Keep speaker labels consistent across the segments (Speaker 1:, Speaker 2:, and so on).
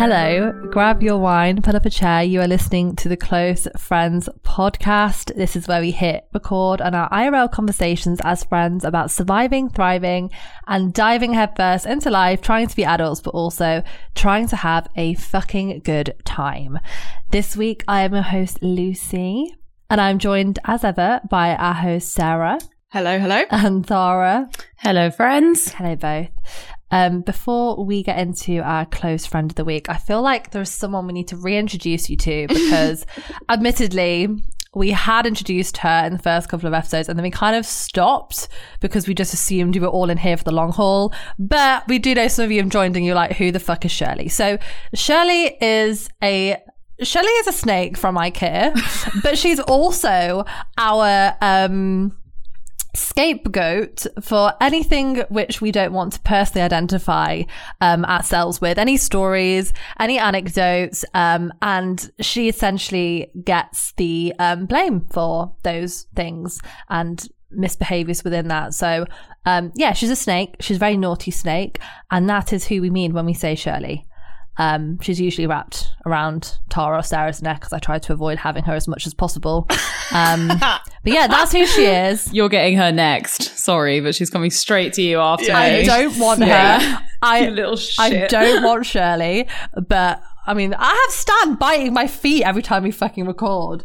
Speaker 1: Hello, grab your wine, pull up a chair. You are listening to the Close Friends podcast. This is where we hit record on our IRL conversations as friends about surviving, thriving, and diving headfirst into life, trying to be adults, but also trying to have a fucking good time. This week, I am your host, Lucy, and I'm joined as ever by our host, Sarah.
Speaker 2: Hello, hello.
Speaker 1: And Tara.
Speaker 3: Hello, friends.
Speaker 1: Hello, both. Um, before we get into our close friend of the week, I feel like there's someone we need to reintroduce you to because, admittedly, we had introduced her in the first couple of episodes and then we kind of stopped because we just assumed you were all in here for the long haul. But we do know some of you have joined and you're like, who the fuck is Shirley? So Shirley is a Shirley is a snake from IKEA, but she's also our um scapegoat for anything which we don't want to personally identify um, ourselves with. Any stories any anecdotes um, and she essentially gets the um, blame for those things and misbehaviors within that. So um, yeah she's a snake. She's a very naughty snake. And that is who we mean when we say shirley. Um, she's usually wrapped around Tara or Sarah's neck because I try to avoid having her as much as possible. Um, but yeah, that's who she is.
Speaker 3: You're getting her next. Sorry, but she's coming straight to you after
Speaker 2: Yeah.
Speaker 1: I don't want her. I
Speaker 3: You little
Speaker 1: I don't want Shirley, but I mean, I have Stan biting my feet every time we fucking record.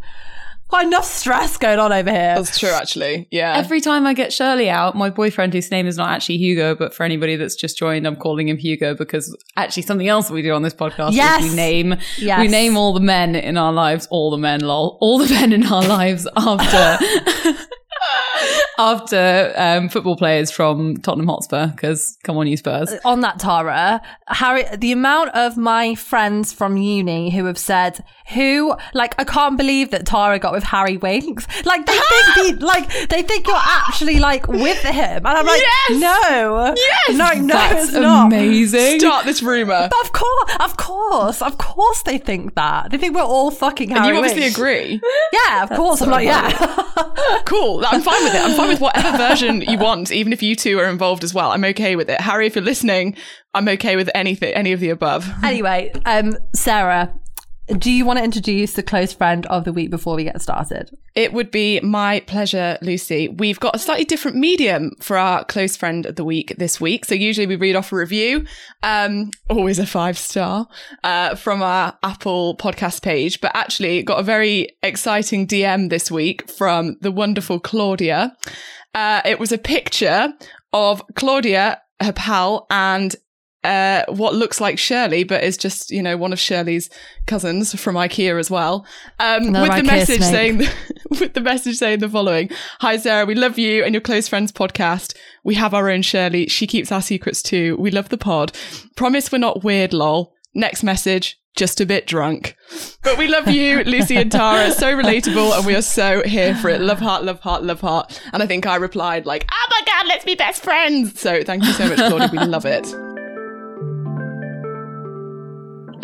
Speaker 1: Got enough stress going on over here.
Speaker 2: That's true, actually. Yeah.
Speaker 3: Every time I get Shirley out, my boyfriend, whose name is not actually Hugo, but for anybody that's just joined, I'm calling him Hugo because actually something else we do on this podcast
Speaker 1: Yes.
Speaker 3: is we name
Speaker 1: Yes.
Speaker 3: we name all the men in our lives, all the men, lol, all the men in our lives after after um, football players from Tottenham Hotspur. Because come on, you Spurs.
Speaker 1: on that Tara, Harry, the amount of my friends from uni who have said, who, like, I can't believe that Tara got with Harry Winks. Like, they think, the, like, they think you're actually, like, with him. And I'm like,
Speaker 2: Yes!
Speaker 1: no. Yes! No, no,
Speaker 3: That's
Speaker 1: it's not.
Speaker 3: amazing.
Speaker 2: Start this rumor.
Speaker 1: But of course, of course, of course they think that. They think we're all fucking
Speaker 2: And
Speaker 1: Harry
Speaker 2: you obviously
Speaker 1: Winks.
Speaker 2: agree.
Speaker 1: Yeah, of course. I'm
Speaker 3: so
Speaker 1: like, yeah.
Speaker 2: Cool. I'm fine with it. I'm fine with whatever version you want, even if you two are involved as well. I'm okay with it. Harry, if you're listening, I'm okay with anything, any of the above.
Speaker 1: anyway, um, Sarah, do you want to introduce the close friend of the week before we get started?
Speaker 2: It would be my pleasure, Lucy. We've got a slightly different medium for our close friend of the week this week. So usually we read off a review, um, always a five star, uh, from our Apple podcast page, but actually got a very exciting DM this week from the wonderful Claudia. Uh, it was a picture of Claudia, her pal, and uh, what looks like Shirley, but is just, you know, one of Shirley's cousins from IKEA as well. Um, with the message
Speaker 1: snake.
Speaker 2: saying, with the message saying the following Hi, Sarah, we love you and your close friends podcast. We have our own Shirley. She keeps our secrets too. We love the pod. Promise we're not weird, lol. Next message. Just a bit drunk. But we love you, Lucy and Tara. So relatable, and we are so here for it. Love heart, love heart, love heart. And I think I replied, like, oh my God, let's be best friends. So thank you so much, Claudia. We love it.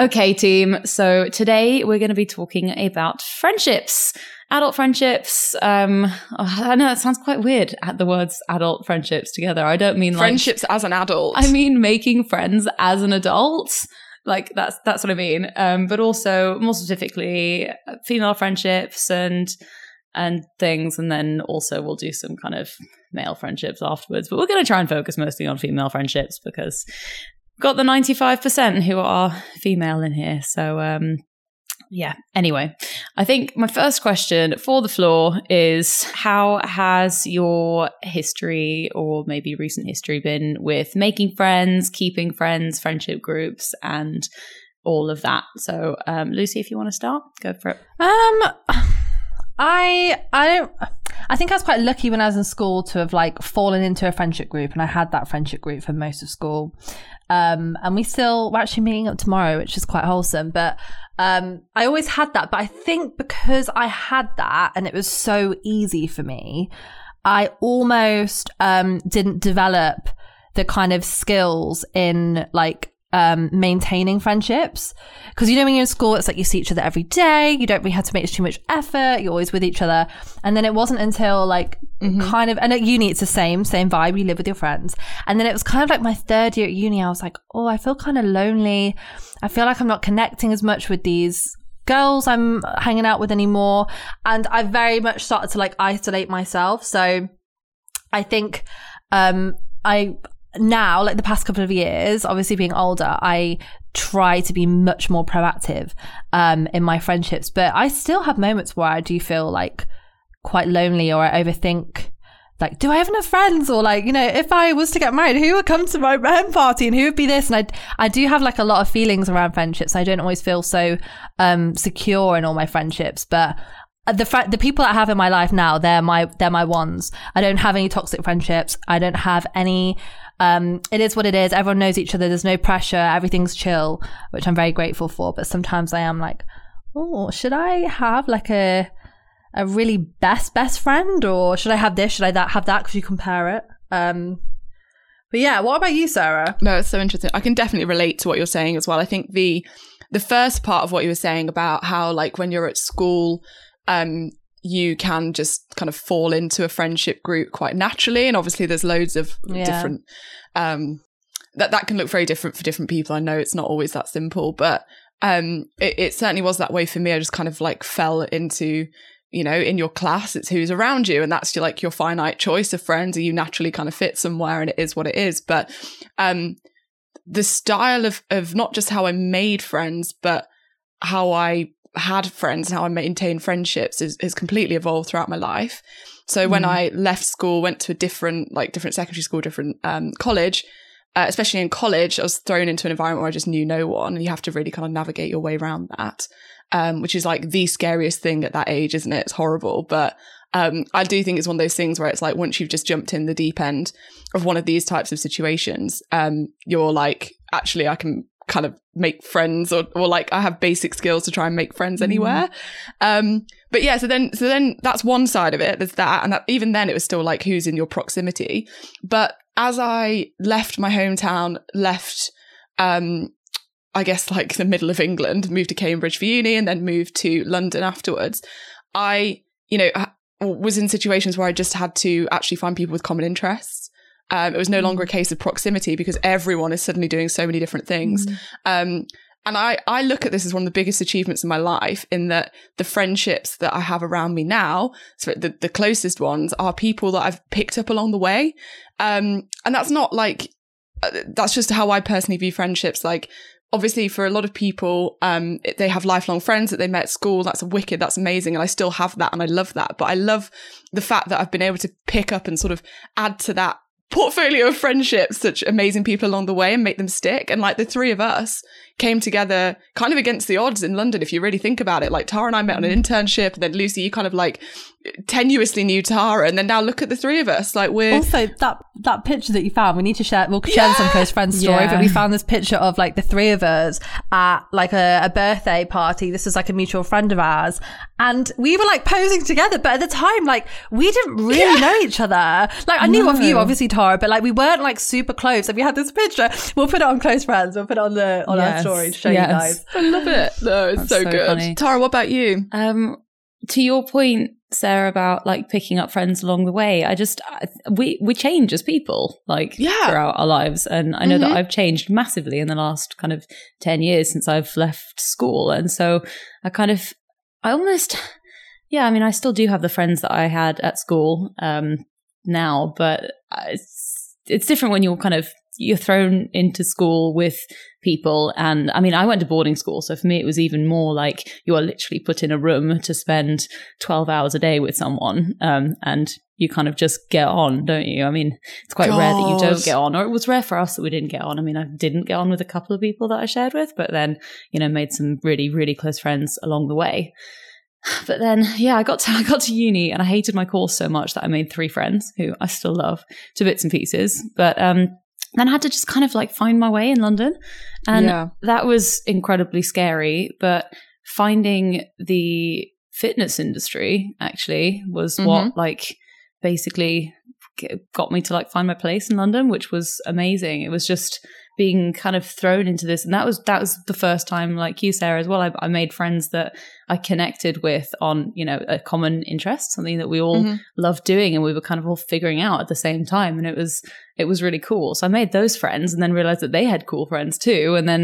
Speaker 3: Okay, team. So today we're going to be talking about friendships, adult friendships. Um, I know that sounds quite weird at the words adult friendships together. I don't mean like,
Speaker 2: Friendships as an adult.
Speaker 3: I mean making friends as an adult. Like that's that's what I mean. Um, but also more specifically, uh, female friendships and and things, and then also we'll do some kind of male friendships afterwards. But we're going to try and focus mostly on female friendships because got the ninety five percent who are female in here. So um, yeah. Anyway, I think my first question for the floor is how has your history or maybe recent history been with making friends, keeping friends, friendship groups, and all of that? So, um, Lucy, if you want to start, go for it.
Speaker 1: Um, I I don't. I think I was quite lucky when I was in school to have like fallen into a friendship group, and I had that friendship group for most of school. Um, and we still we're actually meeting up tomorrow, which is quite wholesome. But um, I always had that. But I think because I had that, and it was so easy for me, I almost um didn't develop the kind of skills in like um, maintaining friendships. Because you know, when you're in school, it's like you see each other every day. You don't really have to make too much effort. You're always with each other. And then it wasn't until like kind of, and at uni it's the same, same vibe. You live with your friends. And then it was kind of like my third year at uni. I was like, oh, I feel kind of lonely. I feel like I'm not connecting as much with these girls I'm hanging out with anymore. And I very much started to like isolate myself. So I think, um, I, now, like the past couple of years, obviously being older, I try to be much more proactive um, in my friendships. But I still have moments where I do feel like quite lonely or I overthink like, do I have enough friends? Or like, you know, if I was to get married, who would come to my home party and who would be this? And I, I do have like a lot of feelings around friendships. I don't always feel so, um, secure in all my friendships, but the fr- the people I have in my life now, they're my, they're my ones. I don't have any toxic friendships. I don't have any, um, it is what it is. Everyone knows each other. There's no pressure. Everything's chill, which I'm very grateful for. But sometimes I am like, oh, should I have like a, a really best best friend or should I have this? Should I that have that? Because you compare it. Um, but yeah, what about you, Sarah?
Speaker 2: No, it's so interesting. I can definitely relate to what you're saying as well. I think the the first part of what you were saying about how like when you're at school, um, you can just kind of fall into a friendship group quite naturally, and obviously there's loads of
Speaker 1: Yeah.
Speaker 2: different um that that can look very different for different people. I know it's not always that simple, but um, it, it certainly was that way for me. I just kind of like fell into you know, in your class, it's who's around you, and that's your, like your finite choice of friends, and you naturally kind of fit somewhere, and it is what it is. But um, the style of of not just how I made friends, but how I had friends and how I maintain friendships is, is completely evolved throughout my life. So when
Speaker 1: Mm.
Speaker 2: I left school, went to a different, like different secondary school, different um, college, uh, especially in college, I was thrown into an environment where I just knew no one, and you have to really kind of navigate your way around that, um, which is like the scariest thing at that age, isn't it? It's horrible, but um, I do think it's one of those things where it's like once you've just jumped in the deep end of one of these types of situations, um, you're like, actually, I can kind of make friends, or or like I have basic skills to try and make friends anywhere. Um, but yeah, so then so then that's one side of it. There's that, and that, even then it was still like who's in your proximity. But as I left my hometown, left um, I guess like the middle of England, moved to Cambridge for uni, and then moved to London afterwards. I, you know, was in situations where I just had to actually find people with common interests. Um, it was no longer a case of proximity because everyone is suddenly doing so many different things. Um, and I, I look at this as one of the biggest achievements in my life in that the friendships that I have around me now, so the, the closest ones are people that I've picked up along the way. Um, and that's not like, uh, that's just how I personally view friendships. Like, obviously for a lot of people, um, they have lifelong friends that they met at school. That's wicked. That's amazing. And I still have that and I love that. But I love the fact that I've been able to pick up and sort of add to that portfolio of friendships, such amazing people along the way and make them stick. And like the three of us came together kind of against the odds in London, if you really think about it. Like Tara and I met on an mm. internship, and then Lucy, you kind of like tenuously knew Tara, and then now look at the three of us. Like we're
Speaker 1: Also, that that picture that you found, we need to share. We'll share this on close friends story.
Speaker 3: Yeah.
Speaker 1: But we found this picture of like the three of us at like a, a birthday party. This was like a mutual friend of ours, and we were like posing together. But at the time, like we didn't really know each other. Like I knew of you, obviously, Tara, but like we weren't like super close. And we had this picture. We'll put it on close friends. We'll put it on the on our
Speaker 3: Yes.
Speaker 1: Story to show
Speaker 3: Yes.
Speaker 1: you guys.
Speaker 2: I love it. No, it's
Speaker 3: That's
Speaker 2: so,
Speaker 3: so
Speaker 2: good.
Speaker 3: funny.
Speaker 2: Tara, what about you?
Speaker 3: Um, to your point, Sarah, about like picking up friends along the way, I just I, we we change as people, like
Speaker 2: Yeah.
Speaker 3: throughout our lives, and I know
Speaker 2: Mhm.
Speaker 3: that I've changed massively in the last kind of ten years since I've left school, and so I kind of I almost yeah, I mean, I still do have the friends that I had at school um, now, but it's it's different when you're kind of you're thrown into school with people. And i mean i went to boarding school so for me it was even more like you are literally put in a room to spend 12 hours a day with someone um, and you kind of just get on don't you? I mean it's quite rare that you don't get on or it was rare for us that we didn't get on. I mean i didn't get on with a couple of people that i shared with but then you know made some really really close friends along the way but then yeah i got to i got to uni and i hated my course so much that i made three friends who i still love to bits and pieces but um then I had to just kind of like find my way in London. And
Speaker 2: Yeah.
Speaker 3: that was incredibly scary. But finding the fitness industry actually was what like basically got me to like find my place in London, which was amazing. It was just being kind of thrown into this. And that was that was the first time like you sarah as well i, I made friends that i connected with on you know a common interest something that we all
Speaker 2: Mhm.
Speaker 3: loved doing and we were kind of all figuring out at the same time. And it was it was really cool. So i made those friends and then realized that they had cool friends too and then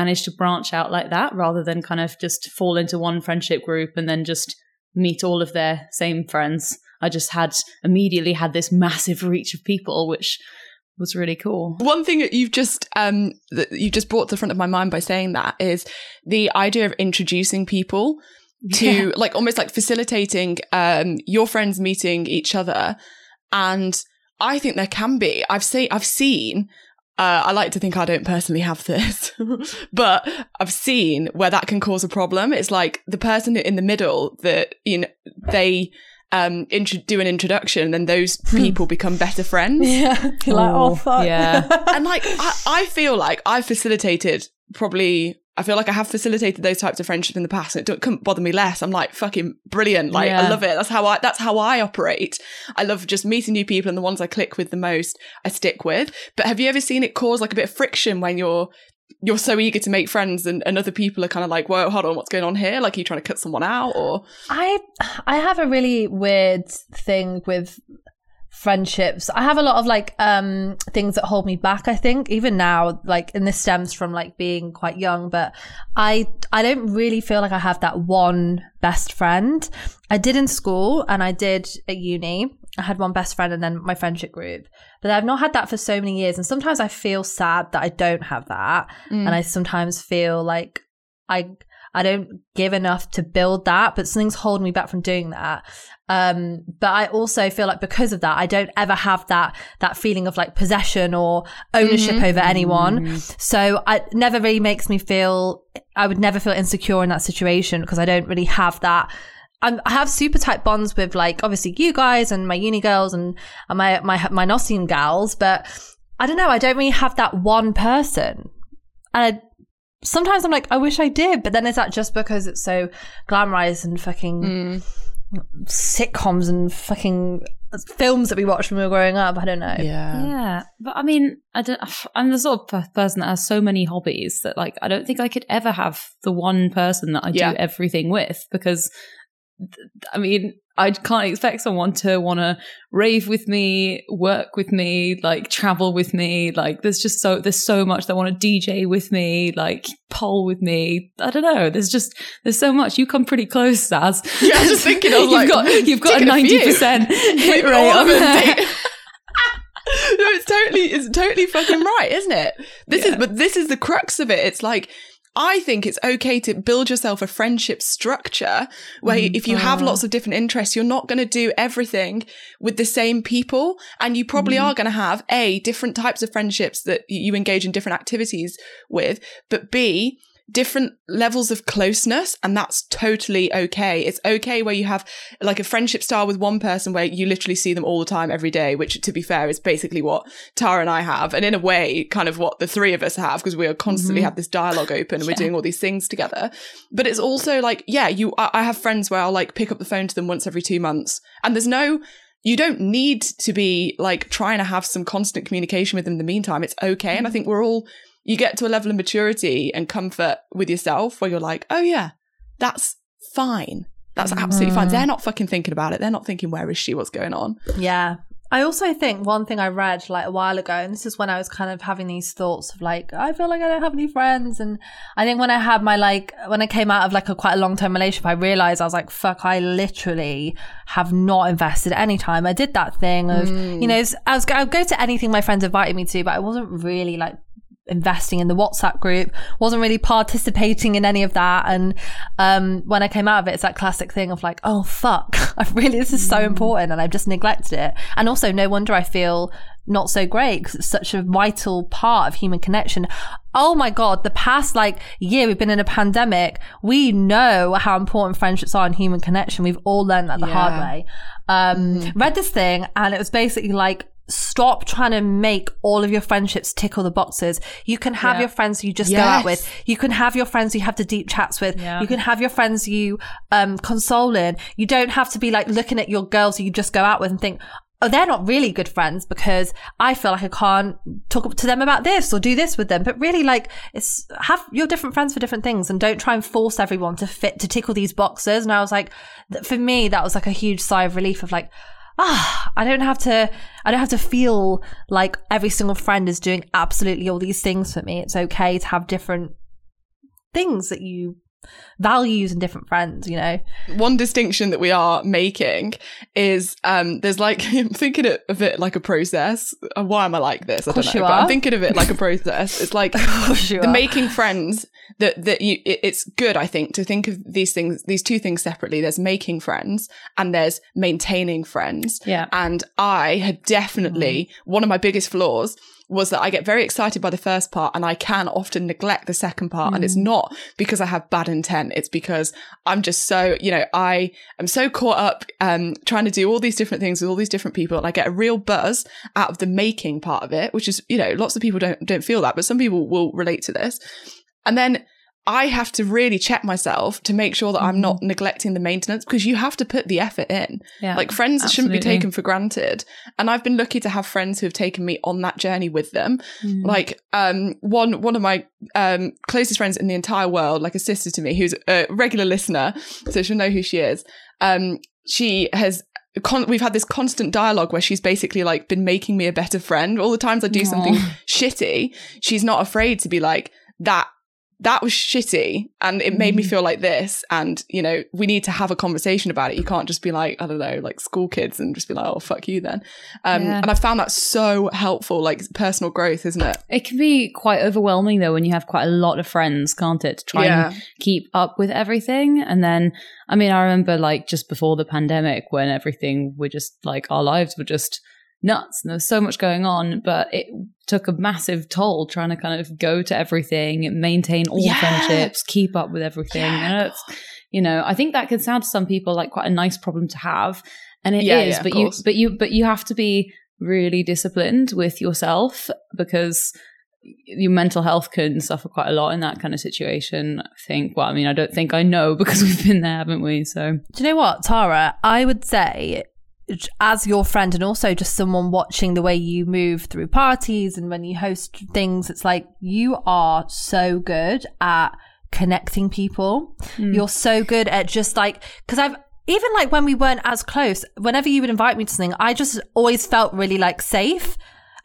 Speaker 3: managed to branch out like that rather than kind of just fall into one friendship group and then just meet all of their same friends. I just had immediately had this massive reach of people which was really cool
Speaker 2: One thing that you've just um that you just brought to the front of my mind by saying that is the idea of introducing people to
Speaker 3: Yeah.
Speaker 2: like almost like facilitating um your friends meeting each other and I think there can be I've seen I've seen uh, I like to think I don't personally have this, but I've seen where that can cause a problem. It's like the person in the middle that you know they um intro- do an introduction, and then those people become better friends
Speaker 1: Yeah. You're like, oh, fuck.
Speaker 3: yeah.
Speaker 2: and like I, I feel like I've facilitated probably I feel like I have facilitated those types of friendships in the past and it don't, couldn't bother me less. I'm like fucking brilliant. Like I love it. That's how I that's how I operate. I love just meeting new people and the ones I click with the most I stick with. But have you ever seen it cause like a bit of friction when you're you're so eager to make friends and, and other people are kind of like, whoa, hold on, what's going on here? Like, are you trying to cut someone out or?
Speaker 1: I I have a really weird thing with friendships. I have a lot of like um things that hold me back, I think, even now, like and this stems from like being quite young, but I I don't really feel like I have that one best friend. I did in school and I did at uni. I had one best friend and then my friendship group. But I've not had that for so many years. And sometimes I feel sad that I don't have that. Mm. And I sometimes feel like I I don't give enough to build that, but something's holding me back from doing that. Um, but I also feel like because of that, I don't ever have that that feeling of like possession or ownership mm-hmm. over anyone. Mm-hmm. So I it never really makes me feel I would never feel insecure in that situation because I don't really have that. I'm, I have super tight bonds with like obviously you guys and my uni girls and, and my my my Nossian gals, but I don't know. I don't really have that one person, and I, sometimes I'm like, I wish I did, but then is that just because it's so glamorized and fucking
Speaker 2: Mm.
Speaker 1: sitcoms and fucking films that we watched when we were growing up? I don't know.
Speaker 2: Yeah.
Speaker 3: Yeah, but I mean, I don't. I'm the sort of person that has so many hobbies that, like, I don't think I could ever have the one person that I
Speaker 2: Yeah.
Speaker 3: do everything with because, th- I mean, I can't expect someone to want to rave with me, work with me, like travel with me. Like, there's just so there's so much that want to DJ with me, like pole with me. I don't know. There's just there's so much. You come pretty close, Saz.
Speaker 2: Yeah, I was just thinking, I was
Speaker 3: you've
Speaker 2: like,
Speaker 3: got hmm, you've got a
Speaker 2: ticking a few.
Speaker 3: ninety percent hit rate on there.
Speaker 2: no, it's totally, it's totally fucking right, isn't it? This is, but this is the crux of it. It's like, I think it's okay to build yourself a friendship structure where mm, if you have oh. lots of different interests, you're not going to do everything with the same people. And you probably mm-hmm. are going to have A, different types of friendships that you engage in different activities with, but B, different levels of closeness. And that's totally okay. It's okay where you have like a friendship style with one person where you literally see them all the time every day, which to be fair is basically what Tara and I have. And in a way, kind of what the three of us have because we are constantly mm-hmm. have this dialogue open and we're doing all these things together. But it's also like, yeah, you, I, I have friends where I'll like pick up the phone to them once every two months and there's no, you don't need to be like trying to have some constant communication with them in the meantime. It's okay. And I mm-hmm. think we're all, you get to a level of maturity and comfort with yourself where you're like, oh yeah, that's fine. That's absolutely fine. Mm. They're not fucking thinking about it. They're not thinking, where is she? What's going on?
Speaker 1: Yeah. I also think one thing I read like a while ago, and this is when I was kind of having these thoughts of like, I feel like I don't have any friends. And I think when I had my like, when I came out of like a quite a long term relationship, I realized I was like, fuck, I literally have not invested any time. I did that thing of, mm. you know, I was, I would go to anything my friends invited me to, but I wasn't really like investing in the WhatsApp group, wasn't really participating in any of that. And um, when I came out of it, it's that classic thing of like, oh fuck, I really this is so important, and I've just neglected it. And also, no wonder I feel not so great because it's such a vital part of human connection. Oh my god, the past like year we've been in a pandemic. We know how important friendships are in human connection. We've all learned that the hard way. Um, read this thing and it was basically like stop trying to make all of your friendships tick all the boxes. You can have
Speaker 3: Yeah.
Speaker 1: your friends you just go out with. You can have your friends you have the deep chats with.
Speaker 3: Yeah.
Speaker 1: You can have your friends you um console in. You don't have to be like looking at your girls you just go out with and think, oh, they're not really good friends because I feel like I can't talk to them about this or do this with them. But really, like, it's have your different friends for different things and don't try and force everyone to fit, to tickle these boxes. And I was like, for me, that was like a huge sigh of relief of like, ah, I don't have to, I don't have to feel like every single friend is doing absolutely all these things for me. It's okay to have different things that you values and different friends, you know.
Speaker 2: One distinction that we are making is um there's like I'm thinking of it like a process. Uh, why am I like this? I don't know. But I'm thinking of it like a process. It's like the are. making friends that that you it, it's good I think to think of these things these two things separately. There's making friends and there's maintaining friends.
Speaker 3: Yeah.
Speaker 2: And I had definitely mm. one of my biggest flaws was that I get very excited by the first part and I can often neglect the second part. Mm. And it's mm. not because I have bad intent. It's because I'm just so, you know, I am so caught up um, trying to do all these different things with all these different people. And I get a real buzz out of the making part of it, which is, you know, lots of people don't, don't feel that, but some people will relate to this. And then I have to really check myself to make sure that mm-hmm. I'm not mm-hmm. neglecting the maintenance because you have to put the effort in. Yeah, like friends absolutely. shouldn't be taken for granted. And I've been lucky to have friends who have taken me on that journey with them. Mm. Like um one one of my um closest friends in the entire world, like a sister to me, who's a regular listener, so she'll know who she is. Um she has Con- we've had this constant dialogue where she's basically like been making me a better friend. All the times I do Aww. something shitty, she's not afraid to be like, that that was shitty and it made me mm. feel like this and you know we need to have a conversation about it you can't just be like i don't know like school kids and just be like oh fuck you then um, yeah. and i found that so helpful like personal growth isn't it
Speaker 3: it can be quite overwhelming though when you have quite a lot of friends can't it to try yeah. and keep up with everything and then i mean i remember like just before the pandemic when everything were just like our lives were just nuts and there was so much going on, but it took a massive toll trying to kind of go to everything, maintain all yeah. friendships, keep up with everything. Yeah. And you know, I think that can sound to some people like quite a nice problem to have. And it yeah, is, but you but you but you have to be really disciplined with yourself because your mental health can suffer quite a lot in that kind of situation. I think. Well, I mean, I don't think I know because we've been there, haven't we? So,
Speaker 1: do you know what, Tara? I would say as your friend and also just someone watching the way you move through parties and when you host things, it's like you are so good at connecting people. Mm. You're so good at just like, cause I've, even like when we weren't as close, whenever you would invite me to something, I just always felt really like safe.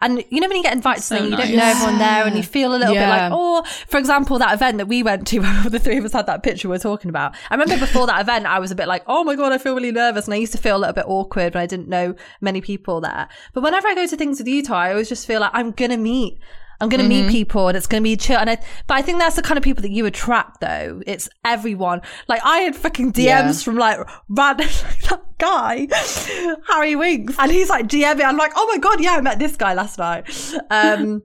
Speaker 1: And you know when you get invited to something, so you don't know everyone there, and you feel a little yeah. bit like, oh, for example, that event that we went to, where the three of us had that picture we are talking about. I remember before that event, I was a bit like, oh my god, I feel really nervous, and I used to feel a little bit awkward when I didn't know many people there. But whenever I go to things with you, Ty, I always just feel like I'm gonna meet I'm going to mm-hmm. meet people and it's going to be chill. And I, but I think that's the kind of people that you attract though. It's everyone. Like I had fucking DMs yeah. from like random, like that guy, Harry Winks. And he's like DMing. I'm like, oh my God, yeah, I met this guy last night. Um,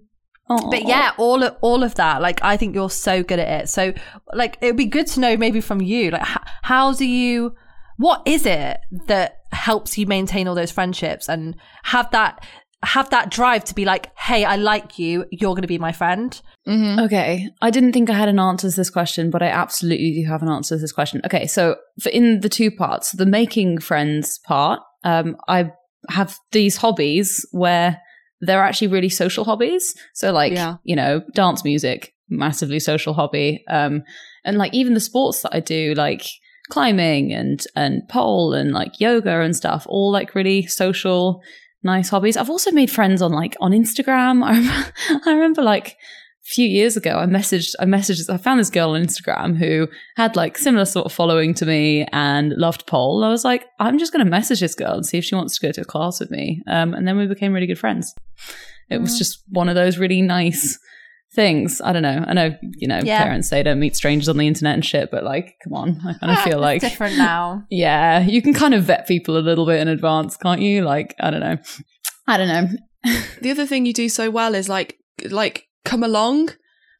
Speaker 1: but yeah, all of, all of that, like, I think you're so good at it. So, like, it would be good to know maybe from you, like, how, how do you, what is it that helps you maintain all those friendships and have that have that drive to be like, hey, I like you. You're going to be my friend.
Speaker 3: Mm-hmm. Okay. I didn't think I had an answer to this question, but I absolutely do have an answer to this question. Okay. So for in the two parts, the making friends part, um, I have these hobbies where they're actually really social hobbies. So like, yeah. you know, dance music, massively social hobby. Um, and like even the sports that I do, like climbing and, and pole and like yoga and stuff, all like really social nice hobbies. I've also made friends on like on Instagram. I remember, I remember like a few years ago, I messaged, I messaged, I found this girl on Instagram who had like similar sort of following to me and loved pole. I was like, I'm just going to message this girl and see if she wants to go to a class with me. Um, and then we became really good friends. It was mm. just one of those really nice things. I don't know. I know, you know, yeah. parents say don't meet strangers on the internet and shit, but like, come on. I kind of feel like
Speaker 1: different now.
Speaker 3: Yeah, you can kind of vet people a little bit in advance, can't you? Like, I don't know. I don't know.
Speaker 2: the other thing you do so well is like like come along.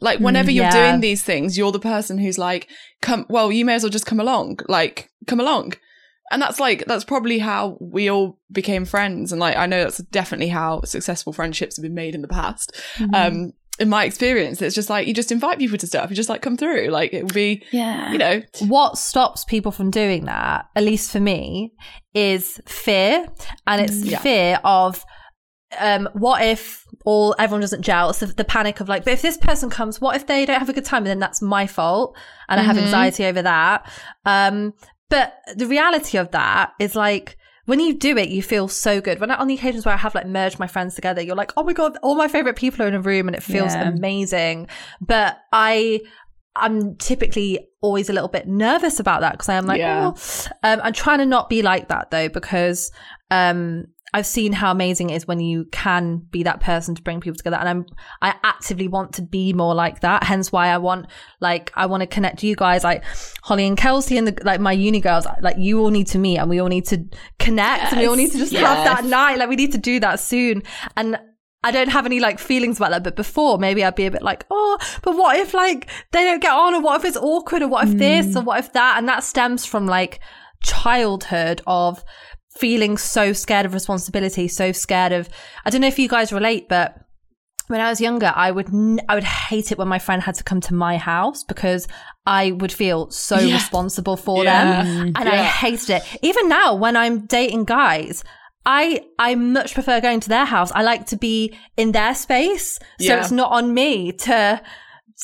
Speaker 2: Like whenever mm, you're yeah. doing these things, you're the person who's like, come well, you may as well just come along. Like, come along. And that's like that's probably how we all became friends. And like I know that's definitely how successful friendships have been made in the past. Mm-hmm. Um in my experience, it's just like you just invite people to stuff. You just like come through. Like it would be,
Speaker 3: Yeah.
Speaker 2: you know,
Speaker 1: what stops people from doing that, at least for me, is fear. And it's
Speaker 2: Yeah.
Speaker 1: fear of um, what if all everyone doesn't gel? It's the, the panic of like, but if this person comes, what if they don't have a good time? And then that's my fault. And I have
Speaker 2: Mhm.
Speaker 1: anxiety over that. Um, but the reality of that is like, when you do it, you feel so good. When I, on the occasions where I have like merged my friends together, you're like, oh my God, all my favorite people are in a room and it feels
Speaker 3: Yeah.
Speaker 1: amazing. But I, I'm typically always a little bit nervous about that because I am like,
Speaker 2: Yeah.
Speaker 1: oh, um, I'm trying to not be like that though because um, I've seen how amazing it is when you can be that person to bring people together, and I'm I actively want to be more like that. Hence why I want like I want to connect you guys like Holly and Kelsey and the, like my uni girls. Like you all need to meet and we all need to connect and we all need to just have that night. Like we need to do that soon and. I don't have any like feelings about that, but before maybe I'd be a bit like, oh, but what if like they don't get on, or what if it's awkward, or what if this, or mm. what if that, and that stems from like childhood of feeling so scared of responsibility, so scared of. I don't know if you guys relate, but when I was younger, I would n- I would hate it when my friend had to come to my house because I would feel so
Speaker 2: Yeah.
Speaker 1: responsible for
Speaker 2: Yeah.
Speaker 1: them, mm. and I
Speaker 2: Yeah.
Speaker 1: hated it. Even now, when I'm dating guys. I I much prefer going to their house. I like to be in their space, so it's not on me to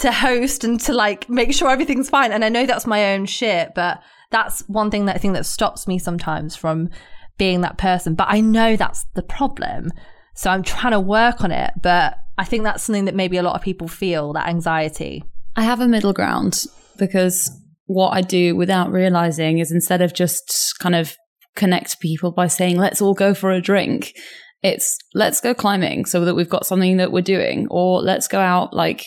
Speaker 1: to host and to like make sure everything's fine. And I know that's my own shit, but that's one thing that I think that stops me sometimes from being that person. But I know that's the problem. So I'm trying to work on it. But I think that's something that maybe a lot of people feel that anxiety.
Speaker 3: I have a middle ground because what I do without realizing is instead of just kind of connect people by saying, let's all go for a drink, it's let's go climbing so that we've got something that we're doing, or let's go out like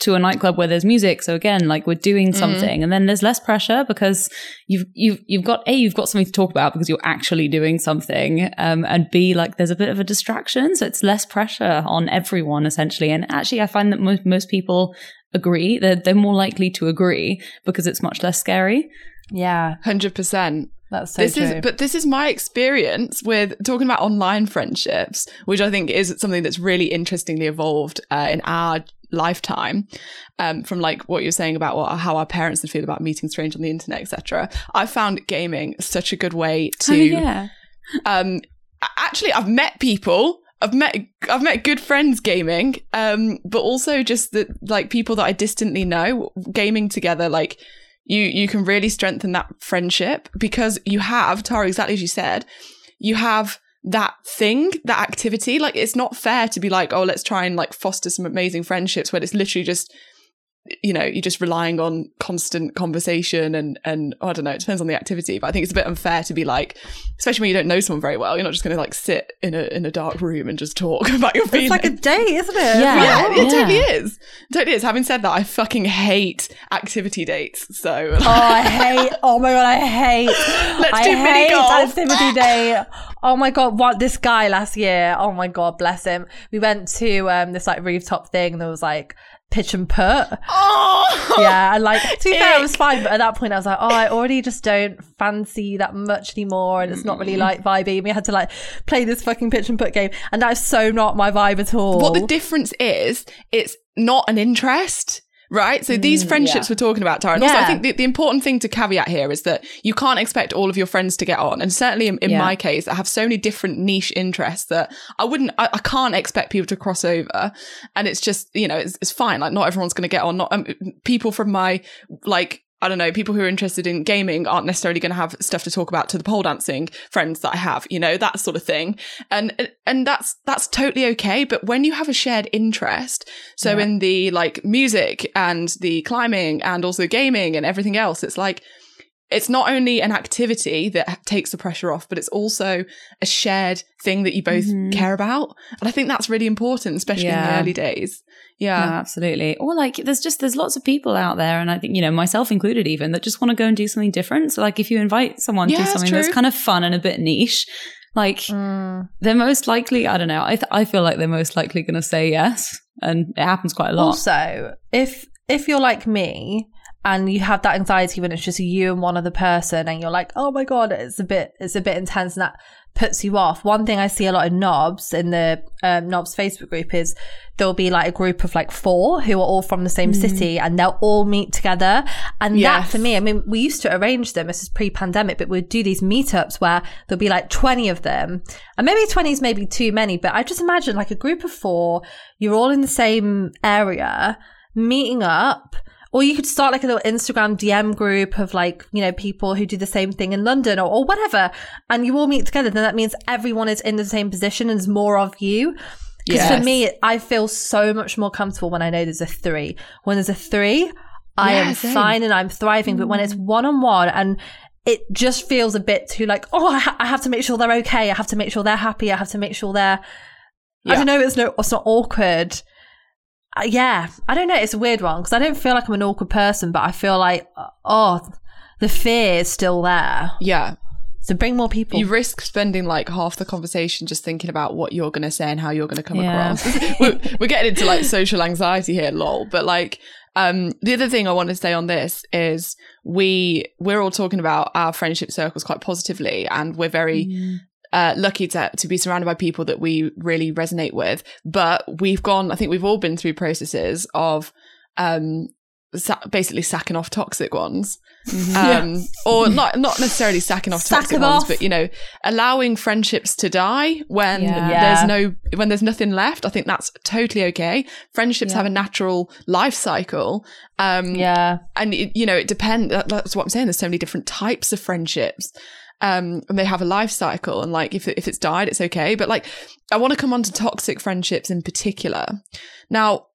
Speaker 3: to a nightclub where there's music. So again, like we're doing something and then there's less pressure because you've, you've, you've got A, you've got something to talk about because you're actually doing something. Um, and B, like there's a bit of a distraction. So it's less pressure on everyone essentially. And actually, I find that most, most people agree. They're, they're more likely to agree because it's much less scary.
Speaker 1: Yeah,
Speaker 2: hundred percent.
Speaker 1: that's so
Speaker 2: this
Speaker 1: true.
Speaker 2: is but this is my experience with talking about online friendships which i think is something that's really interestingly evolved uh, in our lifetime um, from like what you're saying about what, how our parents would feel about meeting strangers on the internet etc i found gaming such a good way to
Speaker 3: Oh, yeah.
Speaker 2: um actually i've met people I've met I've met good friends gaming, um, but also just that like people that I distantly know gaming together. Like you you can really strengthen that friendship because you have Tara exactly as you said, you have that thing, that activity. Like it's not fair to be like, oh, let's try and like foster some amazing friendships when it's literally just you know, you're just relying on constant conversation and and oh, I don't know, it depends on the activity. But I think it's a bit unfair to be like, especially when you don't know someone very well, you're not just gonna like sit in a in a dark room and just talk about your feelings.
Speaker 1: it's like a date, isn't it?
Speaker 3: Yeah.
Speaker 2: yeah, it
Speaker 3: Yeah.
Speaker 2: totally is. It totally is. Having said that, I fucking hate activity dates. So
Speaker 1: Oh, I hate. Oh my god, I hate.
Speaker 2: Let's
Speaker 1: I
Speaker 2: do mini
Speaker 1: hate
Speaker 2: golf.
Speaker 1: activity day. Oh my god, what this guy last year? Oh my god, bless him. We went to um this like rooftop thing. and There was like pitch and putt.
Speaker 2: oh
Speaker 1: Yeah, and like to be fair, it was fine. But at that point, I was like, oh, I already just don't fancy you that much anymore, and it's not really like vibey. And we had to like play this fucking pitch and putt game, and that's so not my vibe at all.
Speaker 2: what the difference is, it's not an interest. Right. So these friendships
Speaker 3: yeah.
Speaker 2: we're talking about, Tara. And also, I think the, the important thing to caveat here is that you can't expect all of your friends to get on. And certainly in, in
Speaker 3: Yeah.
Speaker 2: my case, I have so many different niche interests that I wouldn't, I, I can't expect people to cross over. And it's just, you know, it's, it's fine. Like not everyone's going to get on. Not um, people from my, like, I don't know, people who are interested in gaming aren't necessarily going to have stuff to talk about to the pole dancing friends that I have, you know, that sort of thing. And, and that's, that's totally okay. But when you have a shared interest, so
Speaker 3: Yeah.
Speaker 2: in the like music and the climbing and also gaming and everything else, it's like, it's not only an activity that takes the pressure off, but it's also a shared thing that you both
Speaker 3: Mhm.
Speaker 2: care about. And I think that's really important, especially in the early days.
Speaker 3: No,
Speaker 2: Yeah.
Speaker 3: absolutely. Or like, there's just there's lots of people out there, and I think you know myself included, even that just want to go and do something different. So like, if you invite someone
Speaker 2: Yeah,
Speaker 3: to
Speaker 2: that's
Speaker 3: something that's
Speaker 2: true.
Speaker 3: kind of fun and a bit niche, like
Speaker 1: Mm.
Speaker 3: they're most likely. I don't know. I th- I feel like they're most likely going to say yes, and it happens quite a lot.
Speaker 1: Also, if if you're like me and you have that anxiety when it's just you and one other person and you're like oh my god it's a bit it's a bit intense and that puts you off. One thing i see a lot of knobs in the um, knobs facebook group is there'll be like a group of like four who are all from the same city and they'll all meet together. And that for me i mean we used to arrange them. This is pre-pandemic but we'd do these meetups where there'll be like 20 of them. And maybe 20 is maybe too many but i just imagine like a group of four you're all in the same area meeting up or you could start like a little Instagram DM group of like, you know, people who do the same thing in London or, or whatever. And you all meet together. Then that means everyone is in the same position and there's more of you. Because for me, I feel so much more comfortable when I know there's a three. When there's a three, I
Speaker 2: Yeah,
Speaker 1: am
Speaker 2: same.
Speaker 1: fine and I'm thriving. But when it's one on one and it just feels a bit too like, oh, I, ha- I have to make sure they're okay. I have to make sure they're happy. I have to make sure they're, I don't know, it's no, it's not awkward. Uh, yeah, I don't know. It's a weird one because I don't feel like I'm an awkward person, but I feel like, uh, oh, the fear is still there.
Speaker 2: Yeah.
Speaker 1: So bring more people.
Speaker 2: You risk spending like half the conversation just thinking about what you're going to say and how you're going to come
Speaker 3: Yeah.
Speaker 2: across. we're, we're getting into like social anxiety here, lol. But like, um, the other thing I want to say on this is we we're all talking about our friendship circles quite positively, and we're very uh, lucky to to be surrounded by people that we really resonate with. But we've gone. I think we've all been through processes of um, sa- basically sacking off toxic ones um, or not not necessarily sacking off
Speaker 1: Sack
Speaker 2: toxic ones,
Speaker 1: off.
Speaker 2: but you know, allowing friendships to die when
Speaker 3: Yeah.
Speaker 1: Yeah.
Speaker 2: there's no when there's nothing left. I think that's totally okay. Friendships
Speaker 3: Yeah.
Speaker 2: have a natural life cycle, um,
Speaker 1: yeah.
Speaker 2: and it, you know it depends. That, that's what I'm saying. There's so many different types of friendships. Um, and they have a life cycle, and like if if it's died, it's okay. But like, I want to come on to toxic friendships in particular. Now,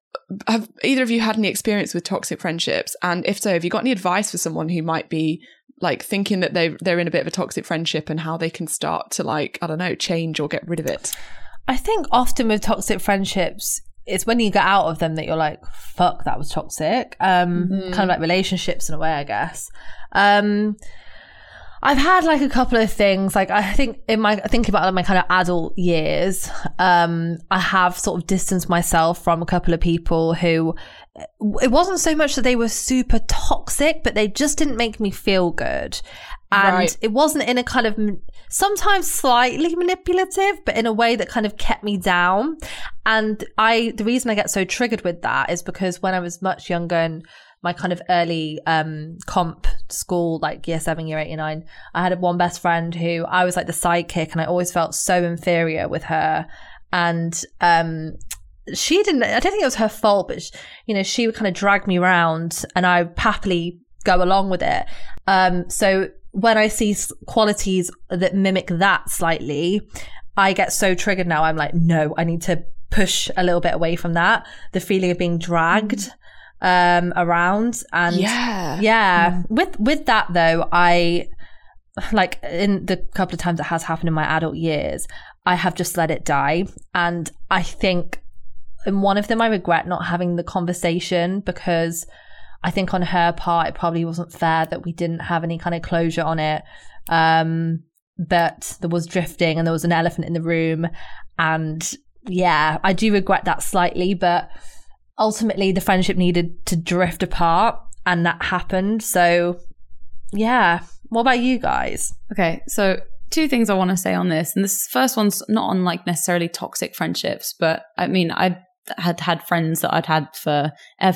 Speaker 2: have either of you had any experience with toxic friendships? And if so, have you got any advice for someone who might be like thinking that they they're in a bit of a toxic friendship and how they can start to like I don't know change or get rid of it?
Speaker 1: I think often with toxic friendships, it's when you get out of them that you're like, fuck, that was toxic. Um, kind of like relationships in a way, I guess. Um, I've had like a couple of things. Like I think in my thinking about my kind of adult years, um, I have sort of distanced myself from a couple of people who it wasn't so much that they were super toxic, but they just didn't make me feel good. And
Speaker 2: Right.
Speaker 1: it wasn't in a kind of sometimes slightly manipulative, but in a way that kind of kept me down. And I, the reason I get so triggered with that is because when I was much younger and my kind of early um comp school like year seven year eight year nine i had one best friend who i was like the sidekick and i always felt so inferior with her. And um she didn't i don't think it was her fault but sh you know she would kind of drag me around and i happily go along with it. Um so when i see qualities that mimic that slightly i get so triggered now. I'm like no i need to push a little bit away from that. The feeling of being dragged um around. And
Speaker 2: Yeah,
Speaker 1: yeah with with that though i like in the couple of times it has happened in my adult years i have just let it die. And i think in one of them i regret not having the conversation because i think on her part it probably wasn't fair that we didn't have any kind of closure on it. Um but there was drifting and there was an elephant in the room. And yeah i do regret that slightly but ultimately the friendship needed to drift apart and that happened. So yeah. What about you guys?
Speaker 3: Okay, so two things I want to say on this, and this first one's not on like necessarily toxic friendships, but I mean I had had friends that I'd had forever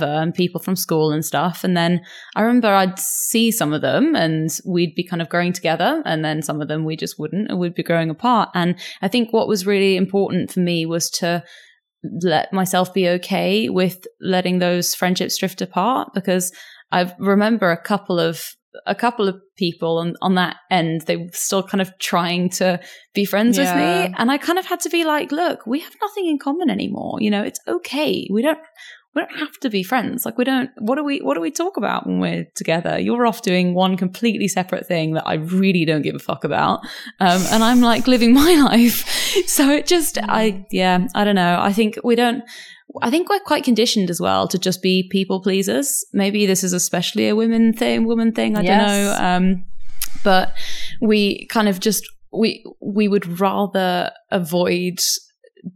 Speaker 3: and people from school and stuff, and then I remember I'd see some of them and we'd be kind of growing together, and then some of them we just wouldn't, and we'd be growing apart. And I think what was really important for me was to let myself be okay with letting those friendships drift apart because I remember a couple of a couple of people on, on that end, they were still kind of trying to be friends with me. And I kind of had to be like, look, we have nothing in common anymore. You know, it's okay. We don't, we don't have to be friends. Like we don't, what do we, what do we talk about when we're together? You're off doing one completely separate thing that I really don't give a fuck about. Um, and I'm like living my life. So it just, I, yeah, I don't know. I think we don't, I think we're quite conditioned as well to just be people pleasers. Maybe this is especially a women thing, woman thing. I
Speaker 1: Yes.
Speaker 3: don't know. Um, but we kind of just we we would rather avoid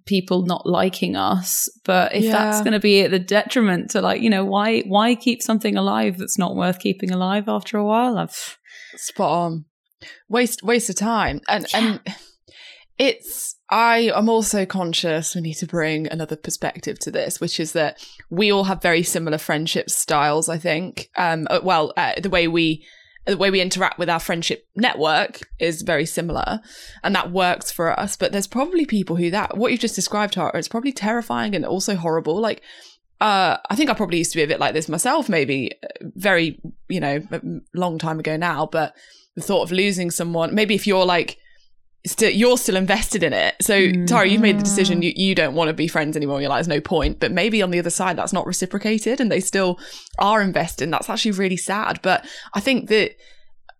Speaker 3: people not liking us. But if that's going to be at the detriment to like, you know, why why keep something alive that's not worth keeping alive after a while? I've,
Speaker 2: spot on waste waste of time and and it's i am also conscious we need to bring another perspective to this which is that we all have very similar friendship styles i think um uh, well uh, the way we the way we interact with our friendship network is very similar and that works for us but there's probably people who that what you've just described Tara, it's probably terrifying and also horrible like uh, I think I probably used to be a bit like this myself, maybe uh, very, you know, long time ago now. But the thought of losing someone, maybe if you're like, still you're still invested in it. So Tara, you've made the decision you, you don't want to be friends anymore. You're like, there's no point. But maybe on the other side, that's not reciprocated, and they still are invested. And that's actually really sad. But I think that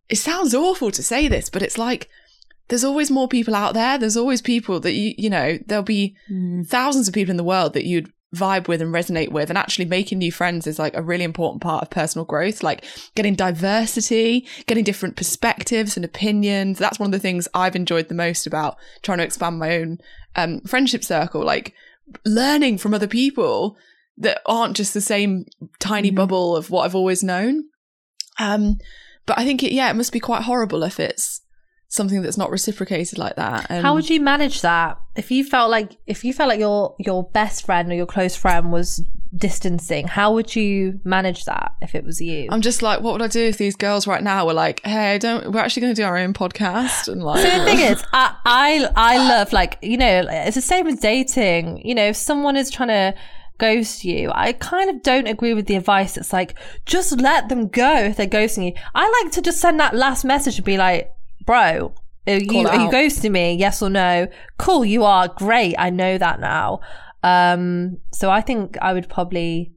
Speaker 2: it sounds awful to say this, but it's like there's always more people out there. There's always people that you, you know, there'll be mm. thousands of people in the world that you'd vibe with and resonate with and actually making new friends is like a really important part of personal growth like getting diversity getting different perspectives and opinions. That's one of the things i've enjoyed the most about trying to expand my own um, friendship circle like learning from other people that aren't just the same tiny bubble of what i've always known. Um but i think it yeah it must be quite horrible if it's something that's not reciprocated like that and
Speaker 1: How would you manage that if you felt like if you felt like your your best friend or your close friend was distancing? How would you manage that if it was you?
Speaker 2: I'm just like, what would I do if these girls right now were like, hey, don't, we're actually going to do our own podcast and like,
Speaker 1: So the thing is, I, I I love like you know it's the same with dating. You know, if someone is trying to ghost you, I kind of don't agree with the advice It's like just let them go if they're ghosting you. I like to just send that last message and be like, bro. Are you, are you ghosting me? Yes or no? Cool, you are great. I know that now. Um, so I think I would probably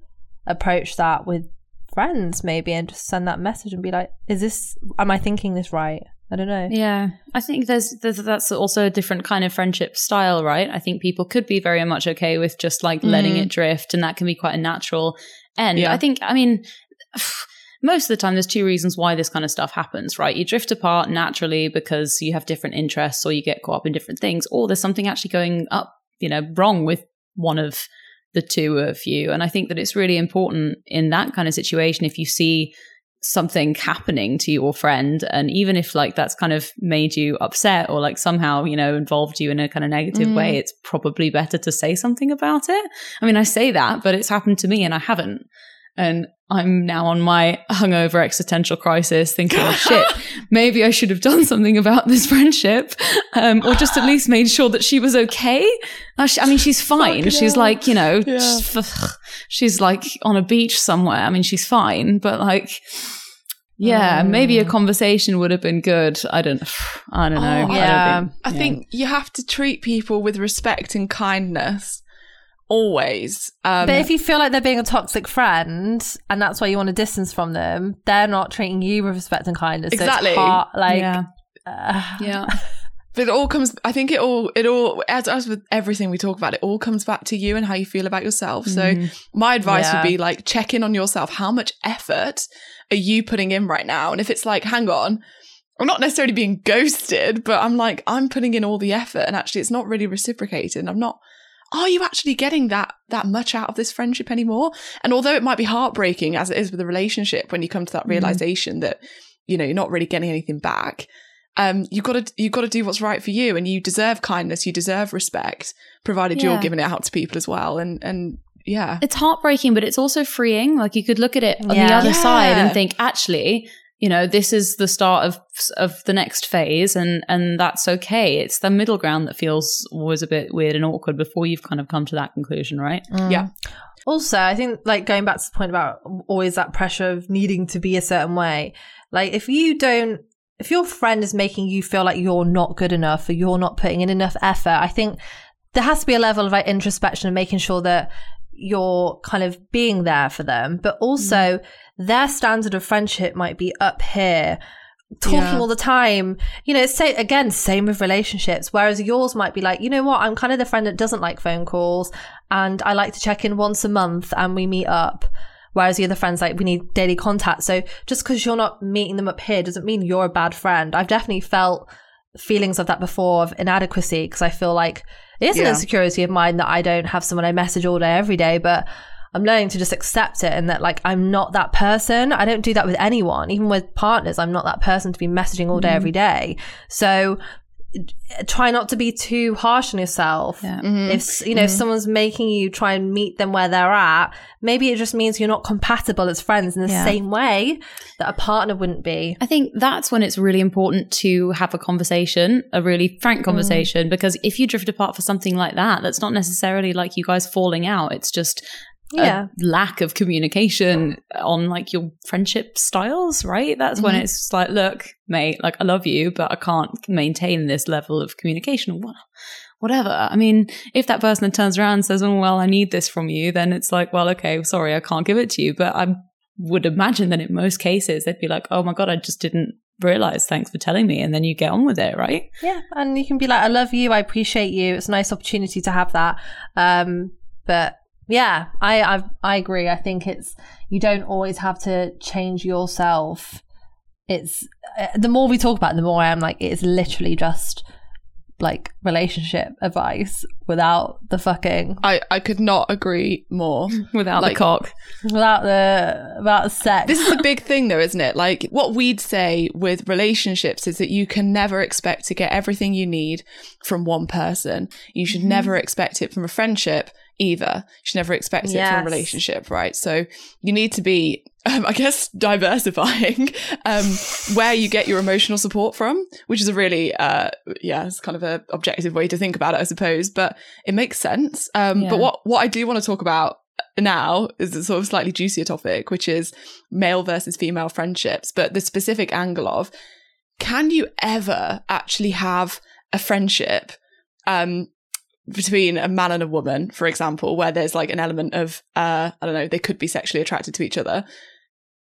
Speaker 1: approach that with friends maybe and just send that message and be like, is this, am I thinking this right? I don't know.
Speaker 3: Yeah, I think there's, there's that's also a different kind of friendship style, right? I think people could be very much okay with just like letting
Speaker 2: Mm.
Speaker 3: it drift, and that can be quite a natural end.
Speaker 2: Yeah.
Speaker 3: I think, I mean, most of the time, there's two reasons why this kind of stuff happens, right? You drift apart naturally because you have different interests, or you get caught up in different things, or there's something actually going up, you know, wrong with one of the two of you. And I think that it's really important in that kind of situation if you see something happening to your friend and even if like that's kind of made you upset or like somehow you know involved you in a kind of negative
Speaker 2: Mm.
Speaker 3: way it's probably better to say something about it i mean i say that but it's happened to me and i haven't and i'm now on my hungover existential crisis thinking oh shit maybe i should have done something about this friendship um, or just at least made sure that she was okay I, sh- I mean she's fine
Speaker 2: Fucking
Speaker 3: she's like you know
Speaker 2: Yeah.
Speaker 3: she's- she's like on a beach somewhere i mean she's fine but like yeah, maybe a conversation would have been good. I don't, I don't know.
Speaker 2: Oh,
Speaker 3: I
Speaker 1: yeah.
Speaker 3: don't think,
Speaker 2: I think you have to treat people with respect and kindness always. Um,
Speaker 1: But if you feel like they're being a toxic friend and that's why you want to distance from them, they're not treating you with respect and kindness. So
Speaker 2: Exactly.
Speaker 1: hard, like,
Speaker 3: yeah,
Speaker 1: uh,
Speaker 3: yeah,
Speaker 2: but it all comes, I think it all, it all, as, as with everything we talk about, it all comes back to you and how you feel about yourself. So my advice
Speaker 1: Yeah.
Speaker 2: would be like, check in on yourself. How much effort are you putting in right now? And if it's like, hang on, I'm not necessarily being ghosted, but I'm like, I'm putting in all the effort and actually it's not really reciprocated. And I'm not, are you actually getting that, that much out of this friendship anymore? And although it might be heartbreaking as it is with a relationship, when you come to that realization that, you know, you're not really getting anything back, um, you've got to, you've got to do what's right for you and you deserve kindness, you deserve respect, provided you're giving it out to people as well. And, and yeah.
Speaker 3: it's heartbreaking, but it's also freeing. Like you could look at it on the
Speaker 1: Yeah.
Speaker 3: other side and think, actually, you know, this is the start of of the next phase, and and that's okay. It's the middle ground that feels always a bit weird and awkward before you've kind of come to that conclusion, right? Mm.
Speaker 2: Yeah.
Speaker 1: Also, I think like going back to the point about always that pressure of needing to be a certain way. Like if you don't, if your friend is making you feel like you're not good enough or you're not putting in enough effort, I think there has to be a level of like introspection and making sure that you're kind of being there for them, but also mm. their standard of friendship might be up here. Talking
Speaker 2: Yeah.
Speaker 1: all the time, you know, say again, same with relationships. Whereas yours might be like, you know what, I'm kind of the friend that doesn't like phone calls and I like to check in once a month and we meet up. Whereas the other friends, like, we need daily contact. So just because you're not meeting them up here doesn't mean you're a bad friend. I've definitely felt feelings of that before of inadequacy because I feel like It is an insecurity of mine that I don't have someone I message all day, every day, but I'm learning to just accept it and that like I'm not that person. I don't do that with anyone, even with partners. I'm not that person to be messaging all day, mm-hmm. every day. So try not to be too harsh on yourself.
Speaker 3: Yeah.
Speaker 2: Mm-hmm.
Speaker 1: If you know if someone's making you try and meet them where they're at, maybe it just means you're not compatible as friends in the
Speaker 3: Yeah.
Speaker 1: same way that a partner wouldn't be.
Speaker 3: I think that's when it's really important to have a conversation, a really frank conversation, because if you drift apart for something like that, that's not necessarily like you guys falling out. It's just
Speaker 1: Yeah.
Speaker 3: a lack of communication on like your friendship styles, right? That's when it's like, look, mate, like I love you, but I can't maintain this level of communication. What? Whatever. I mean, if that person then turns around and says, "Oh well, I need this from you," then it's like, "Well, okay, sorry, I can't give it to you." But I would imagine that in most cases they'd be like, "Oh my god, I just didn't realize. Thanks for telling me," and then you get on with it, right?
Speaker 1: Yeah, and you can be like, "I love you. I appreciate you. It's a nice opportunity to have that." Um, but yeah, I, I I agree. I think it's you don't always have to change yourself. It's uh, the more we talk about, it, the more I'm like, it's literally just like relationship advice without the fucking
Speaker 2: I, I could not agree more.
Speaker 3: Without
Speaker 2: Like-
Speaker 3: the cock.
Speaker 1: without the without the sex.
Speaker 2: This is a big thing, though, isn't it? Like, what we'd say with relationships is that you can never expect to get everything you need from one person. You should never expect it from a friendship either. She never expect it from
Speaker 1: Yes.
Speaker 2: a relationship, right? So you need to be, um, I guess, diversifying um, where you get your emotional support from, which is a really, uh, yeah, it's kind of an objective way to think about it, I suppose, but it makes sense. Um,
Speaker 3: Yeah.
Speaker 2: But what what I do want to talk about now is a sort of slightly juicier topic, which is male versus female friendships, but the specific angle of can you ever actually have a friendship um, between a man and a woman, for example, where there's like an element of uh, I don't know, they could be sexually attracted to each other.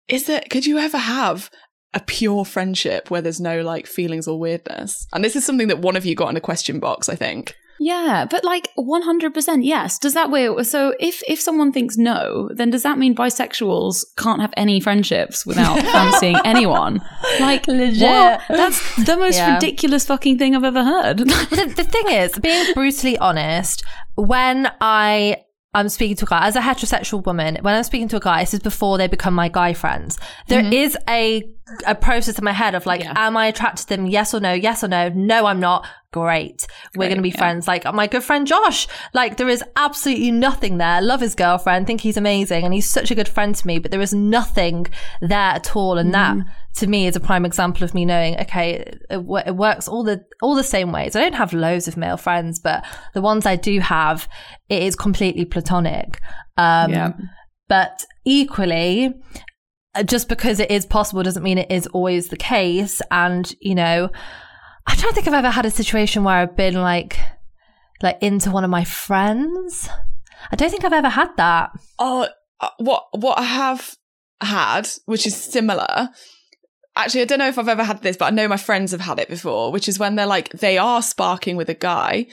Speaker 2: Is there could you ever have a pure friendship where there's no like feelings or weirdness? And this is something that one of you got in a question box, I think.
Speaker 3: Yeah, but like 100% yes. Does that way so if if someone thinks no, then does that mean bisexuals can't have any friendships without fancying anyone? Like
Speaker 1: Legit.
Speaker 3: what? That's the most
Speaker 1: Yeah.
Speaker 3: ridiculous fucking thing I've ever heard.
Speaker 1: the, the thing is, being brutally honest, when I I'm speaking to a guy as a heterosexual woman, when I'm speaking to a guy, this is before they become my guy friends. There mm-hmm. is a a process in my head of like,
Speaker 3: Yeah.
Speaker 1: am I attracted to them? Yes or no? Yes or no? No, I'm not. Great. We're going to be
Speaker 3: yeah.
Speaker 1: friends. Like my good friend Josh. Like there is absolutely nothing there. Love his girlfriend. Think he's amazing, and he's such a good friend to me. But there is nothing there at all, and that to me is a prime example of me knowing. Okay, it, wo- it works all the all the same ways. I don't have loads of male friends, but the ones I do have, it is completely platonic. Um,
Speaker 3: Yeah.
Speaker 1: But equally, uh, just because it is possible doesn't mean it is always the case. And, you know, Trying to think I've ever had a situation where I've been like, like into one of my friends. I don't think I've ever had that.
Speaker 2: Oh, uh, what what I have had, which is similar. Actually, I don't know if I've ever had this, but I know my friends have had it before, which is when they're like they are sparking with a guy,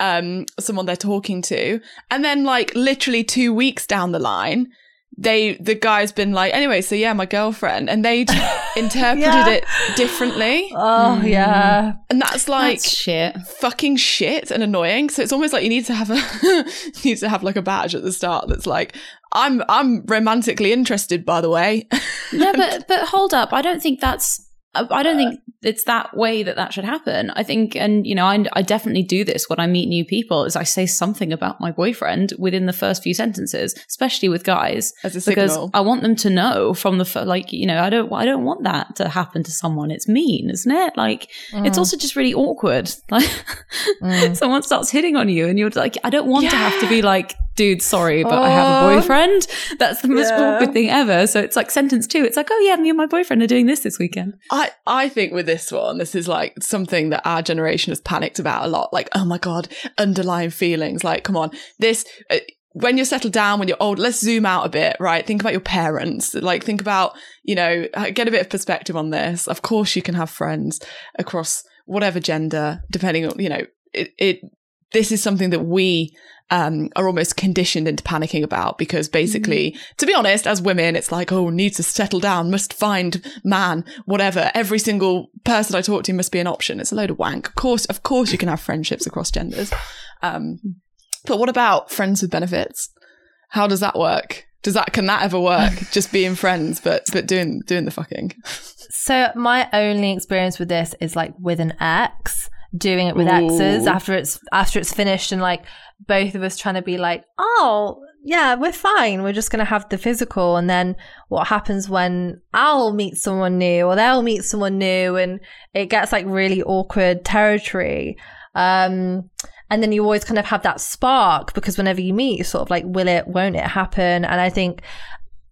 Speaker 2: um, someone they're talking to, and then like literally two weeks down the line, they the guy's been like, anyway, so yeah, my girlfriend, and they interpreted
Speaker 1: Yeah.
Speaker 2: it differently,
Speaker 1: Oh, hmm. yeah.
Speaker 2: and that's like
Speaker 3: That's shit.
Speaker 2: fucking shit and annoying. So it's almost like you need to have a you need to have like a badge at the start that's like I'm I'm romantically interested by the way.
Speaker 3: No, but but hold up. I don't think that's. I I don't think it's that way that that should happen. I think, and you know, I, I definitely do this when I meet new people. Is I say something about my boyfriend within the first few sentences, especially with guys, because
Speaker 2: signal.
Speaker 3: I want them to know from the like, you know, I don't I don't want that to happen to someone. It's mean, isn't it? Like, it's mm. also just really awkward. Like, mm. someone starts hitting on you, and you're like, I don't want to have to be like, dude, sorry, but I have a
Speaker 1: Oh.
Speaker 3: boyfriend. That's the most
Speaker 1: Yeah.
Speaker 3: awkward thing ever. So it's like sentence two. It's like, oh yeah, me and my boyfriend are doing this this weekend.
Speaker 2: I I think with this one, this is like something that our generation has panicked about a lot. Like, oh my god, underlying feelings. Like, come on, this. Uh, when you're settled down, when you're old, let's zoom out a bit, right? Think about your parents. Like, think about, you know, uh, get a bit of perspective on this. Of course, you can have friends across whatever gender, depending on, you know, it, it this is something that we um, are almost conditioned into panicking about because basically, mm. to be honest, as women, it's like, oh, need to settle down, must find man, whatever. Every single person I talk to must be an option. It's a load of wank. Of course, of course, you can have friendships across genders. Um, but what about friends with benefits? How does that work? Does that can that ever work? Just being friends, but but doing doing the fucking.
Speaker 1: So my only experience with this is like with an ex doing it with Ooh. exes after it's after it's finished and like both of us trying to be like, oh yeah, we're fine. We're just gonna have the physical, and then what happens when I'll meet someone new or they'll meet someone new, and it gets like really awkward territory. Um, and then you always kind of have that spark because whenever you meet, you're sort of like, will it, won't it happen? And I think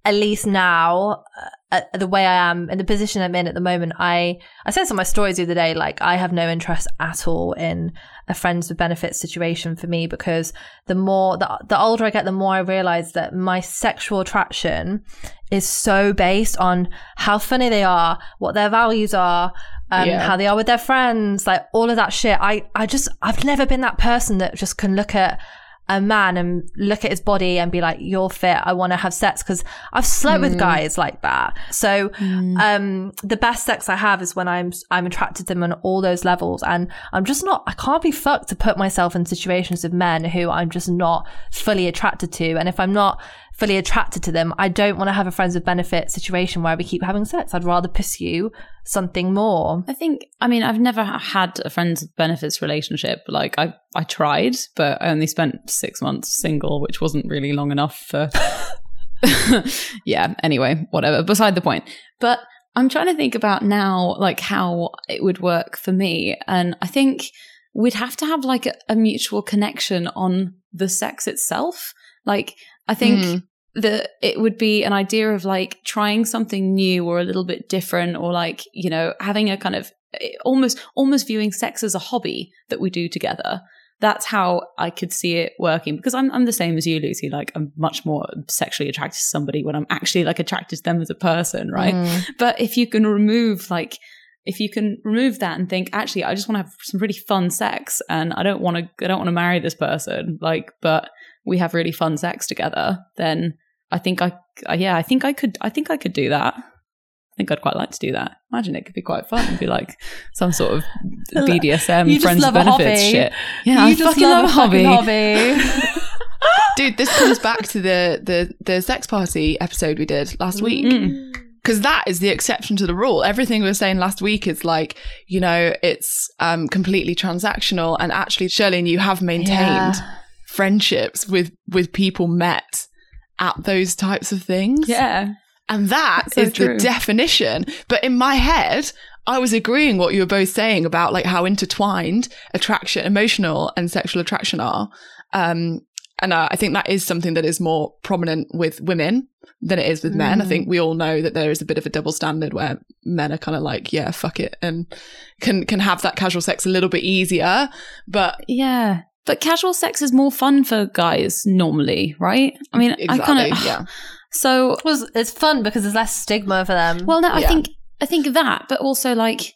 Speaker 1: at least now, uh, the way I am in the position I'm in at the moment, I, I said on my stories the other day, like I have no interest at all in a friends with benefits situation for me because the more, the, the older I get, the more I realize that my sexual attraction is so based on how funny they are, what their values are, um, yeah. how they are with their friends, like all of that shit. I, I just, I've never been that person that just can look at a man and look at his body and be like, you're fit. I want to have sex. Cause I've slept mm. with guys like that. So, mm. um, the best sex I have is when I'm, I'm attracted to them on all those levels. And I'm just not, I can't be fucked to put myself in situations with men who I'm just not fully attracted to. And if I'm not fully attracted to them. I don't want to have a friends with benefit situation where we keep having sex. I'd rather pursue something more.
Speaker 3: I think, I mean, I've never had a friends with benefits relationship. Like I, I tried, but I only spent six months single, which wasn't really long enough for, yeah. Anyway, whatever. Beside the point, but I'm trying to think about now, like how it would work for me. And I think we'd have to have like a, a mutual connection on the sex itself. Like I think mm. that it would be an idea of like trying something new or a little bit different or like, you know, having a kind of eh, almost almost viewing sex as a hobby that we do together. That's how I could see it working because I'm I'm the same as you, Lucy. Like I'm much more sexually attracted to somebody when I'm actually like attracted to them as a person, right? Mm. But if you can remove like if you can remove that and think actually i just want to have some really fun sex and i don't want to i don't want to marry this person like but we have really fun sex together, then I think I, yeah, I think I could, I think I could do that. I think I'd quite like to do that. Imagine it could be quite fun and be like some sort of BDSM friends benefits shit. Yeah, you I fucking love, love a hobby. hobby.
Speaker 2: Dude, this comes back to the the the sex party episode we did last week. Mm because that is the exception to the rule. Everything we were saying last week is like, you know, it's um, completely transactional. And actually, Shirley, and you have maintained yeah friendships with with people met at those types of things.
Speaker 3: Yeah.
Speaker 2: And that so is true. the definition. But in my head, I was agreeing what you were both saying about like how intertwined attraction, emotional and sexual attraction are. Um, and uh, I think that is something that is more prominent with women than it is with mm. men. I mm. think we all know that there is a bit of a double standard where men are kind of like, yeah, fuck it, and can can have that casual sex a little bit easier. But
Speaker 3: yeah, but casual sex is more fun for guys normally, right? I mean, exactly, I kind of yeah. So
Speaker 1: well, it's fun because there's less stigma for them.
Speaker 3: Well, no, I yeah. think I think that, but also like,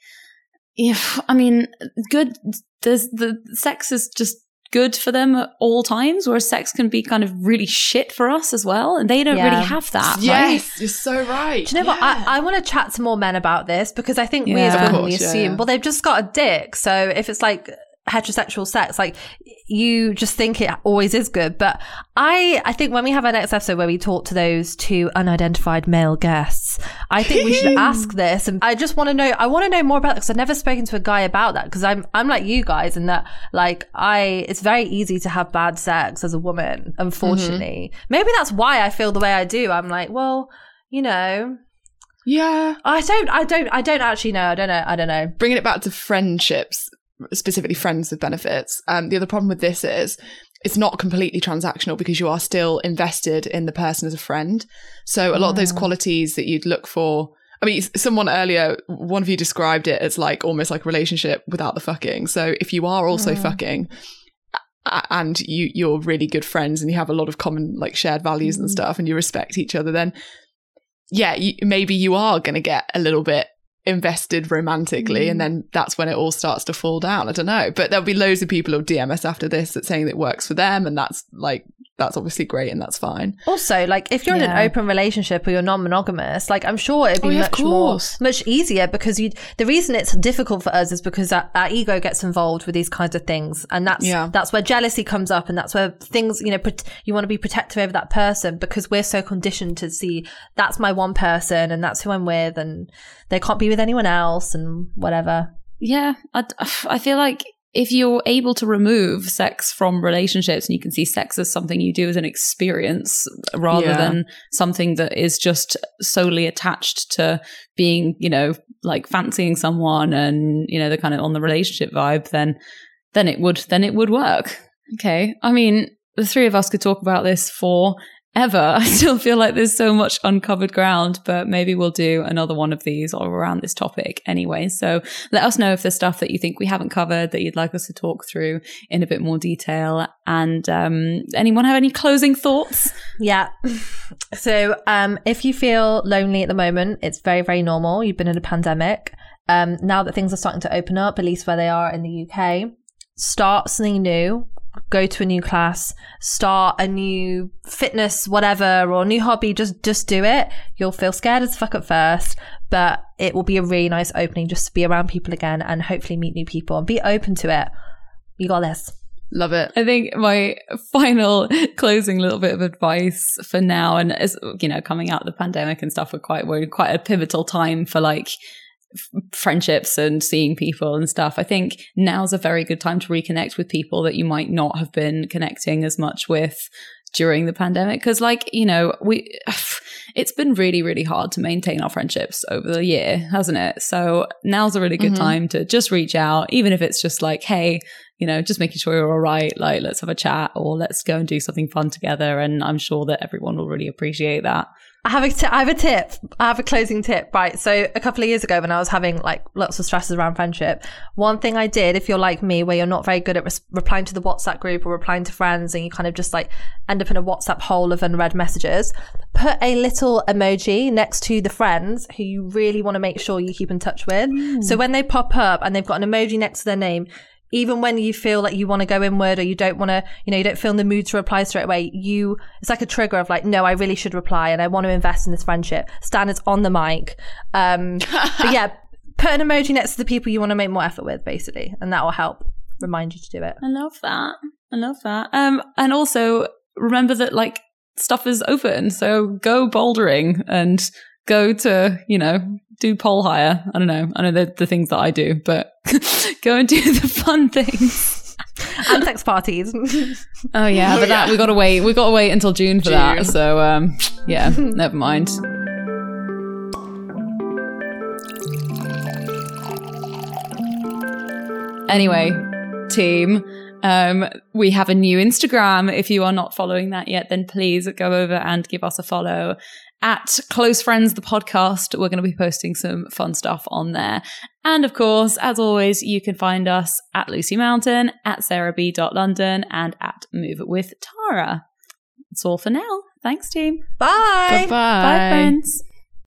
Speaker 3: if I mean, good. There's the sex is just good for them at all times, whereas sex can be kind of really shit for us as well, and they don't yeah. really have that.
Speaker 2: Yes,
Speaker 3: right?
Speaker 2: you're so right.
Speaker 1: Do you know yeah. what? I, I want to chat to more men about this because I think yeah. we as women we assume, well, they've just got a dick, so if it's like heterosexual sex like you just think it always is good but i i think when we have our next episode where we talk to those two unidentified male guests i think we should ask this and i just want to know i want to know more about because i've never spoken to a guy about that because i'm i'm like you guys in that like i it's very easy to have bad sex as a woman unfortunately mm-hmm. maybe that's why i feel the way i do i'm like well you know
Speaker 2: yeah.
Speaker 1: I don't I don't I don't actually know. I don't know. I don't know.
Speaker 2: Bringing it back to friendships specifically friends with benefits. Um, the other problem with this is it's not completely transactional because you are still invested in the person as a friend. So a lot of those qualities that you'd look for. I mean, someone earlier, one of you described it as like almost like a relationship without the fucking. So if you are also mm. fucking and you you're really good friends and you have a lot of common like shared values mm. and stuff and you respect each other, then yeah, you, maybe you are going to get a little bit invested romantically
Speaker 1: Mm.
Speaker 2: and then that's when it all starts to fall down i don't know but there'll be loads of people who'll dm us after this that saying that it works for them and that's like that's obviously great and that's fine
Speaker 1: Also, like if you're in an open relationship or you're non-monogamous, like I'm sure it'd be
Speaker 2: Oh, yeah,
Speaker 1: much more, much easier because you. The reason it's difficult for us is because our, our ego gets involved with these kinds of things, and that's
Speaker 2: Yeah.
Speaker 1: that's where jealousy comes up, and that's where things you know prot- you want to be protective over that person because we're so conditioned to see that's my one person and that's who I'm with, and they can't be with anyone else and whatever.
Speaker 3: Yeah, I, I feel like if you're able to remove sex from relationships and you can see sex as something you do as an experience rather
Speaker 2: Yeah.
Speaker 3: than something that is just solely attached to being, you know, like fancying someone and, you know, the kind of on the relationship vibe, then then it would then it would work. Okay. I mean, the three of us could talk about this for ever. I still feel like there's so much uncovered ground, but maybe we'll do another one of these or around this topic anyway. So let us know if there's stuff that you think we haven't covered that you'd like us to talk through in a bit more detail. And um, anyone have any closing thoughts?
Speaker 1: Yeah. So, um, if you feel lonely at the moment, it's very, very normal. You've been in a pandemic. Um, now that things are starting to open up, at least where they are in the UK, start something new. Go to a new class, start a new fitness, whatever, or new hobby. Just, just do it. You'll feel scared as fuck at first, but it will be a really nice opening just to be around people again and hopefully meet new people and be open to it. You got this.
Speaker 2: love it
Speaker 3: I think my final closing little bit of advice for now, and as you know, coming out of the pandemic and stuff, we're quite we're quite a pivotal time for like f- friendships and seeing people and stuff. I think now's a very good time to reconnect with people that you might not have been connecting as much with during the pandemic because like you know we it's been really really hard to maintain our friendships over the year hasn't it so now's a really good
Speaker 2: Mhm.
Speaker 3: time to just reach out even if it's just like hey you know, just making sure you're all right. Like, let's have a chat or let's go and do something fun together. And I'm sure that everyone will really appreciate that.
Speaker 1: I have a t- I have a tip. I have a closing tip. Right. So a couple of years ago, when I was having like lots of stresses around friendship, one thing I did, if you're like me, where you're not very good at res- replying to the WhatsApp group or replying to friends, and you kind of just like end up in a WhatsApp hole of unread messages, put a little emoji next to the friends who you really want to make sure you keep in touch with. Hmm. So when they pop up and they've got an emoji next to their name, even when you feel like you want to go inward or you don't want to, you know, you don't feel in the mood to reply straight away, you, it's like a trigger of like, no, I really should reply and I want to invest in this friendship. Stan is on the mic. Um, but yeah, put an emoji next to the people you want to make more effort with, basically. And that will help remind you to do it.
Speaker 3: I love that. I love that. Um, and also remember that like stuff is open. So go bouldering and go to, you know, do pole hire. I don't know. I know the, the things that I do, but go and do the fun things.
Speaker 1: And sex parties.
Speaker 3: Oh yeah,
Speaker 2: Oh,
Speaker 3: but that we got to wait. We got to wait until June for
Speaker 2: June.
Speaker 3: that. So um, yeah, never mind. Anyway, team, um, we have a new Instagram. If you are not following that yet, then please go over and give us a follow at Close Friends, the podcast. We're going to be posting some fun stuff on there. And of course, as always, you can find us at Lucy Mountain, at sarahb.london, and at Move With Tara. That's all for now. Thanks, team.
Speaker 1: Bye.
Speaker 2: bye
Speaker 3: Bye friends.